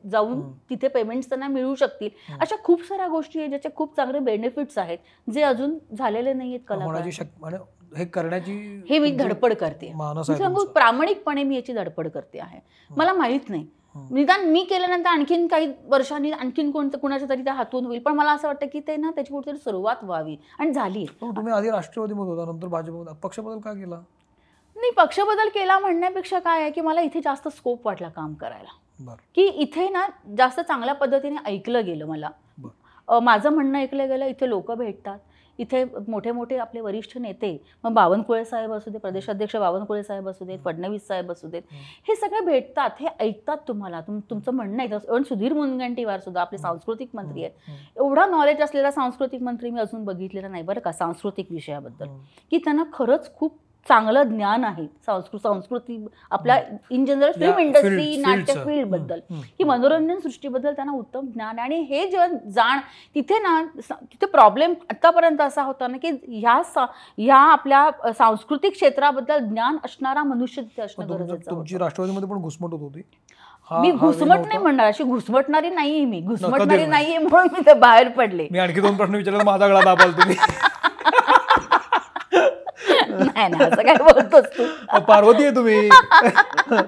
जाऊन. तिथे पेमेंट्स त्यांना मिळू शकतील. अशा खूप साऱ्या गोष्टी आहेत ज्याचे खूप चांगले बेनिफिट्स आहेत जे अजून झालेले नाही आहेत कलाकार हे करण्याची हे मी तुमची धडपड करते. सांगू. प्रामाणिकपणे मी याची धडपड करते आहे. मला माहीत नाही. निदान मी केल्यानंतर आणखीन काही वर्षांनी आणखीन कोणतं कुणाच्या तरी त्या हातून होईल. पण मला असं वाटतं की ते ना त्याची कुठेतरी सुरुवात व्हावी आणि झाली तुम्ही आधी राष्ट्रवादीमध्ये होता नंतर भाजपमध्ये. पक्षबदल का केला? नाही पक्षबदल केला म्हणण्यापेक्षा काय आहे की मला इथे जास्त स्कोप वाटला काम करायला. की इथे ना जास्त चांगल्या पद्धतीने ऐकलं गेलं मला. माझं म्हणणं ऐकलं गेलं इथे लोक भेटतात. इथे मोठे मोठे आपले वरिष्ठ नेते मग बावनकुळे साहेब असू दे प्रदेशाध्यक्ष बावनकुळे साहेब असू देत फडणवीस साहेब असू देत हे सगळे भेटतात हे ऐकतात तुम्हाला. तुम तुमचं म्हणणं आहे. पण सुधीर मुनगंटीवार सुद्धा आपले सांस्कृतिक मंत्री आहेत. एवढा नॉलेज असलेला सांस्कृतिक मंत्री मी अजून बघितलेला नाही. बरं का सांस्कृतिक विषयाबद्दल. की त्यांना खरंच खूप चांगलं ज्ञान आहे. संस्कृत संस्कृती आपल्या इन जनरल फिल्म इंडस्ट्री नाट्य fieldचं. फील्डबद्दल. हम्म, की मनोरंजन सृष्टीबद्दल त्यांना उत्तम ज्ञान आणि हे जेव्हा जाण तिथे ना तिथे प्रॉब्लेम आतापर्यंत असा होता ना की ह्या ह्या आपल्या सांस्कृतिक क्षेत्राबद्दल ज्ञान असणारा मनुष्य तिथे असणं गरजेचं तुमची. राष्ट्रवादीमध्ये पण घुसमट होत होती. मी घुसमट? नाही म्हणणार अशी घुसमटणारी नाहीये मी. घुसमटणारी नाही. नाहीये म्हणून मी बाहेर पडले. मी आणखी दोन प्रश्न विचारले माझा गळा दाबाल तुम्ही. नाही नाही असं काय बोलतोस तू. पार्वती आहे तुम्ही. नाही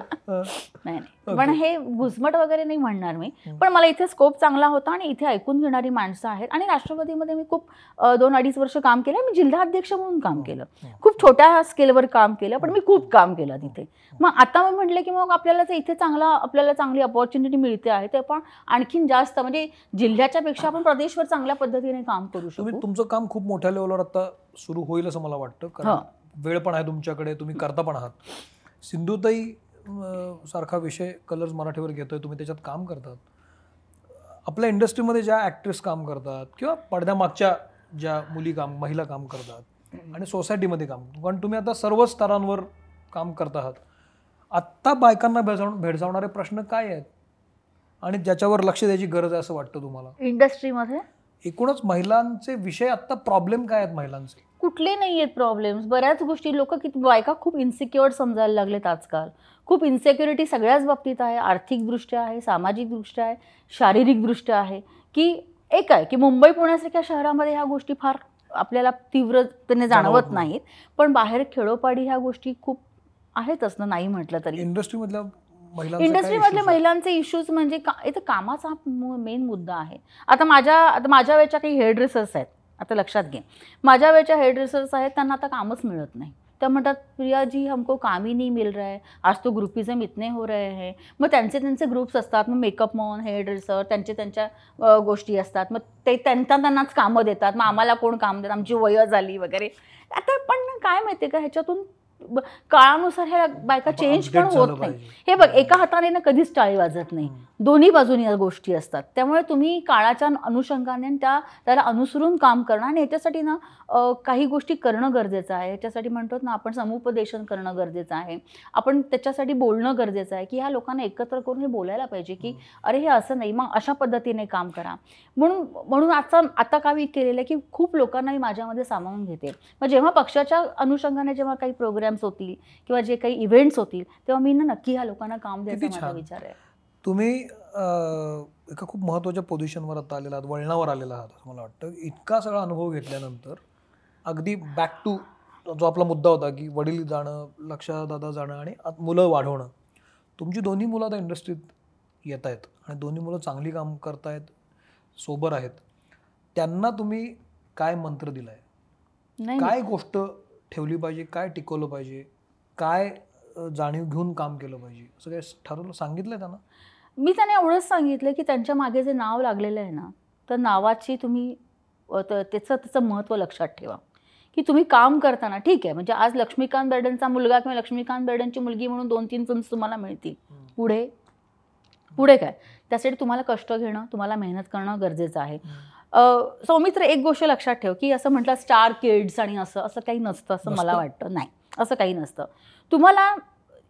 नाही. पण हे घुसमट वगैरे नाही म्हणणार मी. पण मला इथे स्कोप चांगला होता आणि इथे ऐकून घेणारी माणसं आहेत. आणि राष्ट्रवादीमध्ये मी खूप दोन अडीच वर्ष काम केलं. मी जिल्हाध्यक्ष म्हणून काम केलं. खूप छोट्या स्केलवर काम केलं पण मी खूप काम केलं तिथे. मग आता मी म्हटलं की मग आपल्याला ते इथे चांगला आपल्याला चांगली अपॉर्च्युनिटी मिळते आहे ते आपण आणखीन जास्त म्हणजे जिल्ह्याच्या पेक्षा आपण प्रदेशवर चांगल्या पद्धतीने काम करू तुम्ही शकू. तुमचं काम खूप मोठ्या लेवलवर आता सुरू होईल असं मला वाटतं. हो. वेळ पण आहे तुमच्याकडे तुम्ही करता पण आहात. सिंधुताई सारखा विषय कलर्स मराठीवर घेतोय तुम्ही त्याच्यात काम करतात. आपल्या इंडस्ट्रीमध्ये ज्या ॲक्ट्रेस काम करतात किंवा पडद्यामागच्या ज्या मुली काम महिला काम करतात आणि सोसायटीमध्ये काम कारण तुम्ही आता सर्व स्तरांवर काम करत आहात. आत्ता बायकांना भेडसाव भेडसावणारे प्रश्न काय आहेत? आणि ज्याच्यावर लक्ष द्यायची गरज आहे असं वाटतं तुम्हाला? इंडस्ट्रीमध्ये एकूणच महिलांचे विषय आता प्रॉब्लेम काय आहेत महिलांचे? कुठले नाही आहेत प्रॉब्लेम्स बऱ्याच गोष्टी लोक किती बायका खूप इन्सिक्युअर समजायला लागलेत आजकाल. खूप इन्सेक्युरिटी सगळ्याच बाबतीत आहे आर्थिकदृष्ट्या आहे सामाजिकदृष्ट्या आहे शारीरिकदृष्ट्या आहे की एक आहे की मुंबई पुण्यासारख्या शहरामध्ये ह्या गोष्टी फार आपल्याला तीव्रतेने जाणवत जाणवत नाही. नाहीत पण बाहेर खेडोपाडी ह्या गोष्टी खूप आहेतच ना नाही म्हटलं तरी इंडस्ट्रीमधल्या इंडस्ट्रीमधले आहेत? महिलांचे इश्यूज म्हणजे का इथं कामाचा मेन मुद्दा आहे आता माझ्या आता माझ्या वेळच्या काही हेअर ड्रेसर्स आहेत आता लक्षात घे माझ्या वेळच्या हेअर ड्रेसर्स आहेत त्यांना आता कामच मिळत नाही त्या म्हणतात प्रिया जी हमको काम ही नहीं मिल रहा है। आज तो ग्रुपिझम इतने हो रहे हैं। मग त्यांचे त्यांचे ग्रुप्स असतात मग मेकअप मॉन हेअर ड्रेसर त्यांचे त्यांच्या गोष्टी असतात. मग ते त्यांना त्यांनाच कामं देतात. मग आम्हाला कोण काम देतात आमची वय झाली वगैरे. आता पण काय माहिती का? ह्याच्यातून काळानुसार ह्या बायका चेंज पण होत नाही. हे बघ एका हाताने ना कधीच टाळी वाजत नाही. दोन्ही बाजूनी या गोष्टी असतात. त्यामुळे तुम्ही काळाच्या अनुषंगाने त्या त्याला अनुसरून काम करणं आणि याच्यासाठी ना काही गोष्टी करणं गरजेचं आहे. याच्यासाठी म्हणतो ना आपण समुपदेशन करणं गरजेचं आहे. आपण त्याच्यासाठी बोलणं गरजेचं आहे की ह्या लोकांना एकत्र करून हे बोलायला पाहिजे की अरे हे असं नाही मग अशा पद्धतीने काम करा. म्हणून म्हणून आता आता मी केलेलं आहे की खूप लोकांना मी माझ्यामध्ये सामावून घेते. मग जेव्हा पक्षाच्या अनुषंगाने जेव्हा काही प्रोग्राम्स होतील किंवा जे काही इव्हेंट्स होतील तेव्हा मी ना नक्की ह्या लोकांना काम द्यायचा माझा. विचार आहे. तुम्ही एका खूप महत्त्वाच्या पोझिशनवर आता आलेला आहात वळणावर आलेला आहात असं मला वाटतं. इतका सगळा अनुभव घेतल्यानंतर अगदी बॅक टू जो आपला मुद्दा होता की वडील जाणं लक्षदादा जाणं आणि मुलं वाढवणं. तुमची दोन्ही मुलं आता इंडस्ट्रीत येत आहेत आणि दोन्ही मुलं चांगली काम करतायत सोबर आहेत. त्यांना तुम्ही काय मंत्र दिलाय? काय गोष्ट ठेवली पाहिजे काय टिकवलं पाहिजे काय जाणीव घेऊन काम केलं पाहिजे असं काय ठरवलं सांगितलंय त्यांना? मी त्यांना एवढंच सांगितलं की त्यांच्या मागे जे नाव लागलेलं आहे ना तर नावाची तुम्ही त्याचं त्याचं महत्त्व लक्षात ठेवा. की तुम्ही काम करताना ठीक आहे म्हणजे आज लक्ष्मीकांत बेर्डनचा मुलगा किंवा लक्ष्मीकांत बेर्डनची मुलगी म्हणून दोन तीन फिल्म्स तुम्हाला मिळतील. पुढे? पुढे काय? त्यासाठी तुम्हाला कष्ट घेणं तुम्हाला मेहनत करणं गरजेचं आहे. सौमित्र एक गोष्ट लक्षात ठेव की असं म्हटलं स्टार किड्स आणि असं असं काही नसतं असं मला? वाटतं. नाही असं काही नसतं. तुम्हाला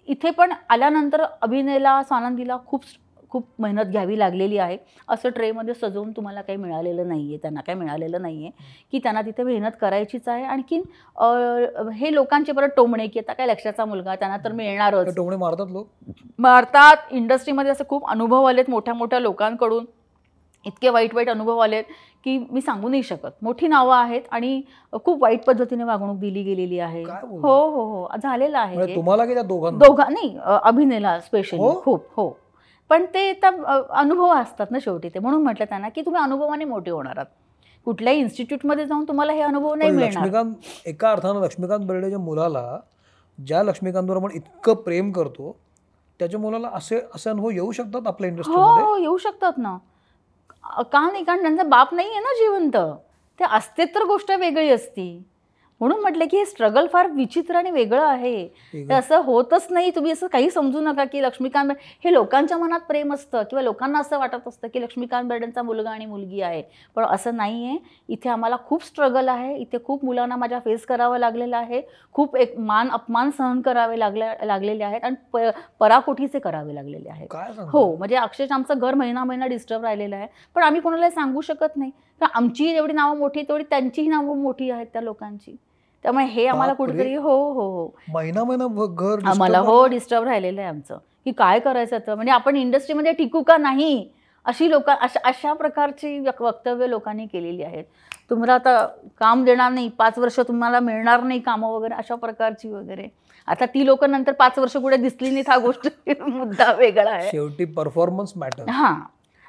इथे पण आल्यानंतर अभिनयला स्वानंदीला खूप खूप मेहनत घ्यावी लागलेली आहे. असं ट्रेमध्ये सजवून तुम्हाला काही मिळालेलं नाही आहे त्यांना काही मिळालेलं नाही आहे की त्यांना तिथे मेहनत करायचीच आहे. आणखीन हे लोकांचे परत टोमणे की आता काय लक्षाचा मुलगा त्यांना तर मिळणारच. टोमणे मारतात लोक. भारतात इंडस्ट्रीमध्ये असे खूप अनुभव आलेत मोठ्या मोठ्या लोकांकडून. इतके वाईट वाईट अनुभव आलेत की मी सांगू नाही शकत. मोठी नावं आहेत आणि खूप वाईट पद्धतीने वागणूक दिली गेलेली आहे? हो हो हो. झालेलं आहे म्हणजे. तुम्हाला दोघा नाही अभिनयला स्पेशली हो? खूप हो. पण ते अ, अनुभव असतात ना शेवटी ते. म्हणून म्हटलं त्यांना की तुम्ही अनुभवाने मोठे होणार आहात. कुठल्याही इन्स्टिट्यूटमध्ये जाऊन तुम्हाला हे अनुभव नाही मिळणार. लक्ष्मीकांत एका अर्थानं लक्ष्मीकांत बेर्डेच्या मुलाला ज्या लक्ष्मीकांतवर आपण इतकं प्रेम करतो त्याच्या मुलाला असे असे अनुभव येऊ शकतात आपल्या इंडस्ट्रीमध्ये? हो येऊ शकतात ना. का नाही कारण त्यांचा बाप नाही आहे ना जिवंत. ते असते तर गोष्ट वेगळी असती. म्हणून म्हटलं की हे स्ट्रगल फार विचित्र आणि वेगळं आहे. ते असं होतच नाही. तुम्ही असं काही समजू नका की लक्ष्मीकांत हे लोकांच्या मनात प्रेम असतं किंवा लोकांना असं वाटत असतं की लक्ष्मीकांत बेर्डेंचा मुलगा आणि मुलगी आहे. पण असं नाही आहे इथे आम्हाला खूप स्ट्रगल आहे. इथे खूप मुलांना माझ्या फेस करावं लागलेलं आहे. खूप एक मान अपमान सहन करावे लागले लागलेले आहेत आणि प पराकोटीचे करावे लागलेले आहेत? हो म्हणजे अक्षरशः आमचं घर महिना महिना डिस्टर्ब राहिलेलं आहे. पण आम्ही कोणाला सांगू शकत नाही. कारण आमची जेवढी नावं मोठी तेवढी त्यांचीही नावं मोठी आहेत त्या लोकांची. त्यामुळे हे आम्हाला. कुठेतरी हो हो हो. महिना महिना घर आम्हाला हो. डिस्टर्ब राहिलेलं आहे आमचं. की काय करायचं आता? म्हणजे आपण इंडस्ट्रीमध्ये टिकू का नाही? अशी लोक अशा अशा प्रकारची वक- वक्तव्य लोकांनी केलेली आहेत. तुम्हाला आता काम देणार नाही पाच वर्ष तुम्हाला मिळणार नाही कामं वगैरे अशा प्रकारची वगैरे. आता ती लोक नंतर पाच वर्ष कुठे दिसली नाहीत हा गोष्ट. मुद्दा वेगळा आहे. शेवटी परफॉर्मन्स मॅटर हां.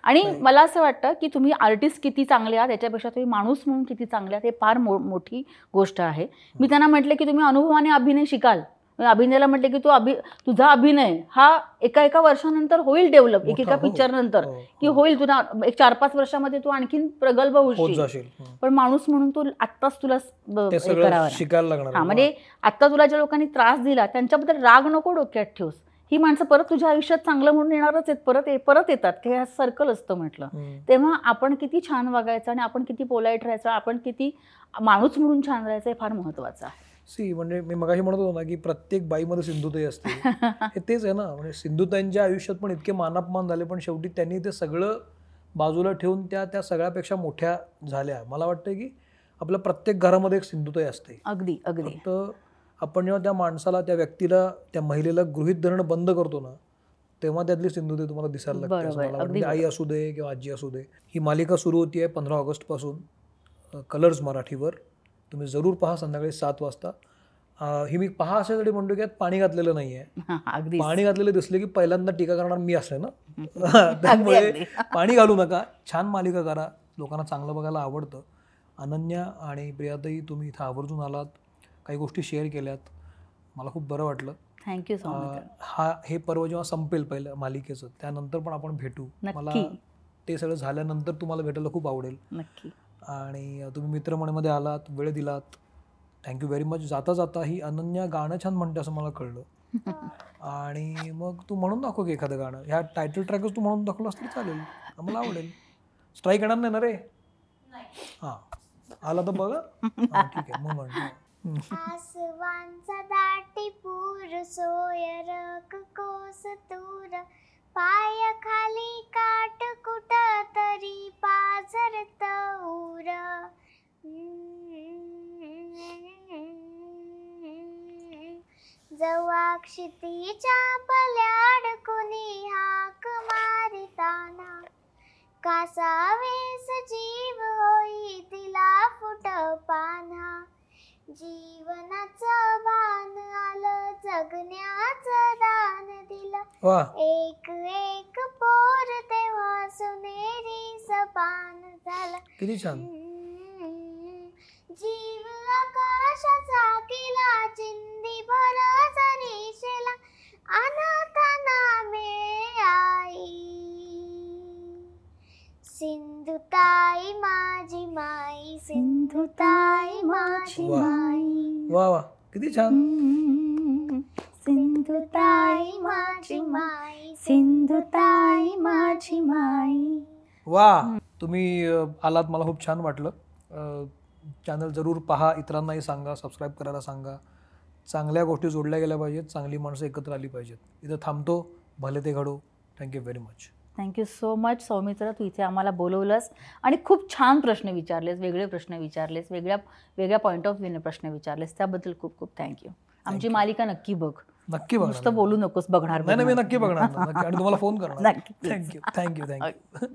आणि मला असं वाटतं की तुम्ही आर्टिस्ट किती चांगले आहात याच्यापेक्षा तुम्ही माणूस म्हणून किती चांगले आहात हे फार मो मोठी गोष्ट आहे. मी त्यांना म्हटलं की तुम्ही अनुभवाने अभिनय शिकाल. अभिनयाला म्हटलं की तू अभि तुझा अभिनय हा एका एका वर्षानंतर होईल डेव्हलप एक एका मोठा हो. पिक्चर नंतर. हो, की हो. होईल तुला एक चार पाच वर्षामध्ये तू आणखीन प्रगल्भ होशील. पण माणूस म्हणून तू आत्ताच तुला हे करावं. म्हणजे आता तुला ज्या लोकांनी त्रास दिला त्यांच्याबद्दल राग नको डोक्यात ठेवस. ही माणसं परत तुझ्या आयुष्यात चांगलं म्हणून येणारच आहेत परत ये- परत येतात. की हे सर्कल असतं म्हटलं. तेव्हा आपण किती छान वागायचं आणि आपण किती पोलाईट राहायचं आपण किती माणूस म्हणून छान राहायचं हे फार महत्वाचं आहे. सी म्हणजे मी मगाशी म्हणत होतो ना की प्रत्येक बाईमध्ये सिंधुताई असते. हे तेच आहे ना. म्हणजे सिंधुताईंच्या आयुष्यात पण इतके मानापमान झाले पण शेवटी त्यांनी ते सगळं बाजूला ठेवून त्या त्या सगळ्यापेक्षा मोठ्या झाल्या. मला वाटतं की आपल्या प्रत्येक घरामध्ये एक सिंधुताई असते. अगदी अगदी. फक्त आपण जेव्हा त्या माणसाला त्या व्यक्तीला त्या महिलेला गृहित धरणं बंद करतो ना तेव्हा त्यातली सिंधुताई तुम्हाला दिसायला लागते असं ती आई असू दे किंवा आजी असू दे ही मालिका सुरू होती आहे पंधरा ऑगस्टपासून कलर्स मराठीवर. तुम्ही जरूर पहा संध्याकाळी सात वाजता. ही मी पहा अशासाठी म्हणतो की यात पाणी घातलेलं नाही आहे पाणी घातलेले दिसले की पहिल्यांदा टीका करणार मी असते ना. त्यामुळे. पाणी घालू नका. छान मालिका करा. लोकांना चांगलं बघायला आवडतं. अनन्या आणि प्रियाताई तुम्ही इथं आवर्जून आलात. काही गोष्टी शेअर केल्यात. मला खूप बरं वाटलं. थँक्यू सो मच हा हे पर्व जेव्हा संपेल पहिल्या मालिकेचं त्यानंतर पण आपण भेटू. मला. ते सगळं झाल्यानंतर तुम्हाला भेटायला खूप आवडेल. नक्की. आणि तुम्ही मित्रमणीमध्ये आलात वेळ दिलात. थँक्यू व्हेरी मच जाता जाता ही अनन्या गाणं छान म्हणते असं मला कळलं. आणि मग तू म्हणून दाखव की एखादं गाणं. ह्या टायटल ट्रॅकच तू म्हणून दाखवलास तरी चालेल. आम्हाला आवडेल. स्ट्राईक येणार नाही ना रे? हां. आला तर बघा. ठीक आहे. मग म्हण आसवांचा दाटी पूर सोयरक कोस तूर. पाय खाली काट कुट तरी पाझर तऊर. जवा क्षितीच्या पल्याड कुणी हाक मारिताना. कासावेस जीव होई तिला फुट पाना जीवनाचं भान आलं जगण्याचं दान दिलं. वा. एक एक पोर तेव्हा सुनेरी सपान झाला. किती छान. जीव आकाशाचा केला चिंदी भर जरीशेला अनाथाना मिळे आई. सिंधुताई माझी माई. सिंधुताई माझी वा. माई. वा वा. किती छान. सिंधुताई माझी माई. सिंधुताई माझी माई. वा. तुम्ही अ, आलात. मला खूप छान वाटलं. चॅनल जरूर पहा. इतरांनाही सांगा. सबस्क्राईब करायला सांगा. चांगल्या गोष्टी जोडल्या गेल्या पाहिजेत. चांगली माणसं एकत्र आली पाहिजेत. इथं थांबतो. भले ते घडो. Thank you very much thank you so much Saumitra. तू इथे आम्हाला बोलवलंस आणि खूप छान प्रश्न विचारलेस वेगळे प्रश्न विचारलेस वेगळ्या वेगळ्या पॉईंट ऑफ व्ह्यूने प्रश्न विचारलेस. त्याबद्दल खूप खूप थँक्यू आमची मालिका नक्की बघ. नक्की बघा नुसतं बोलू नकोस बघणार मी. नक्की बघणार. आणि तुम्हाला फोन करणार. Thank you thank you thank you.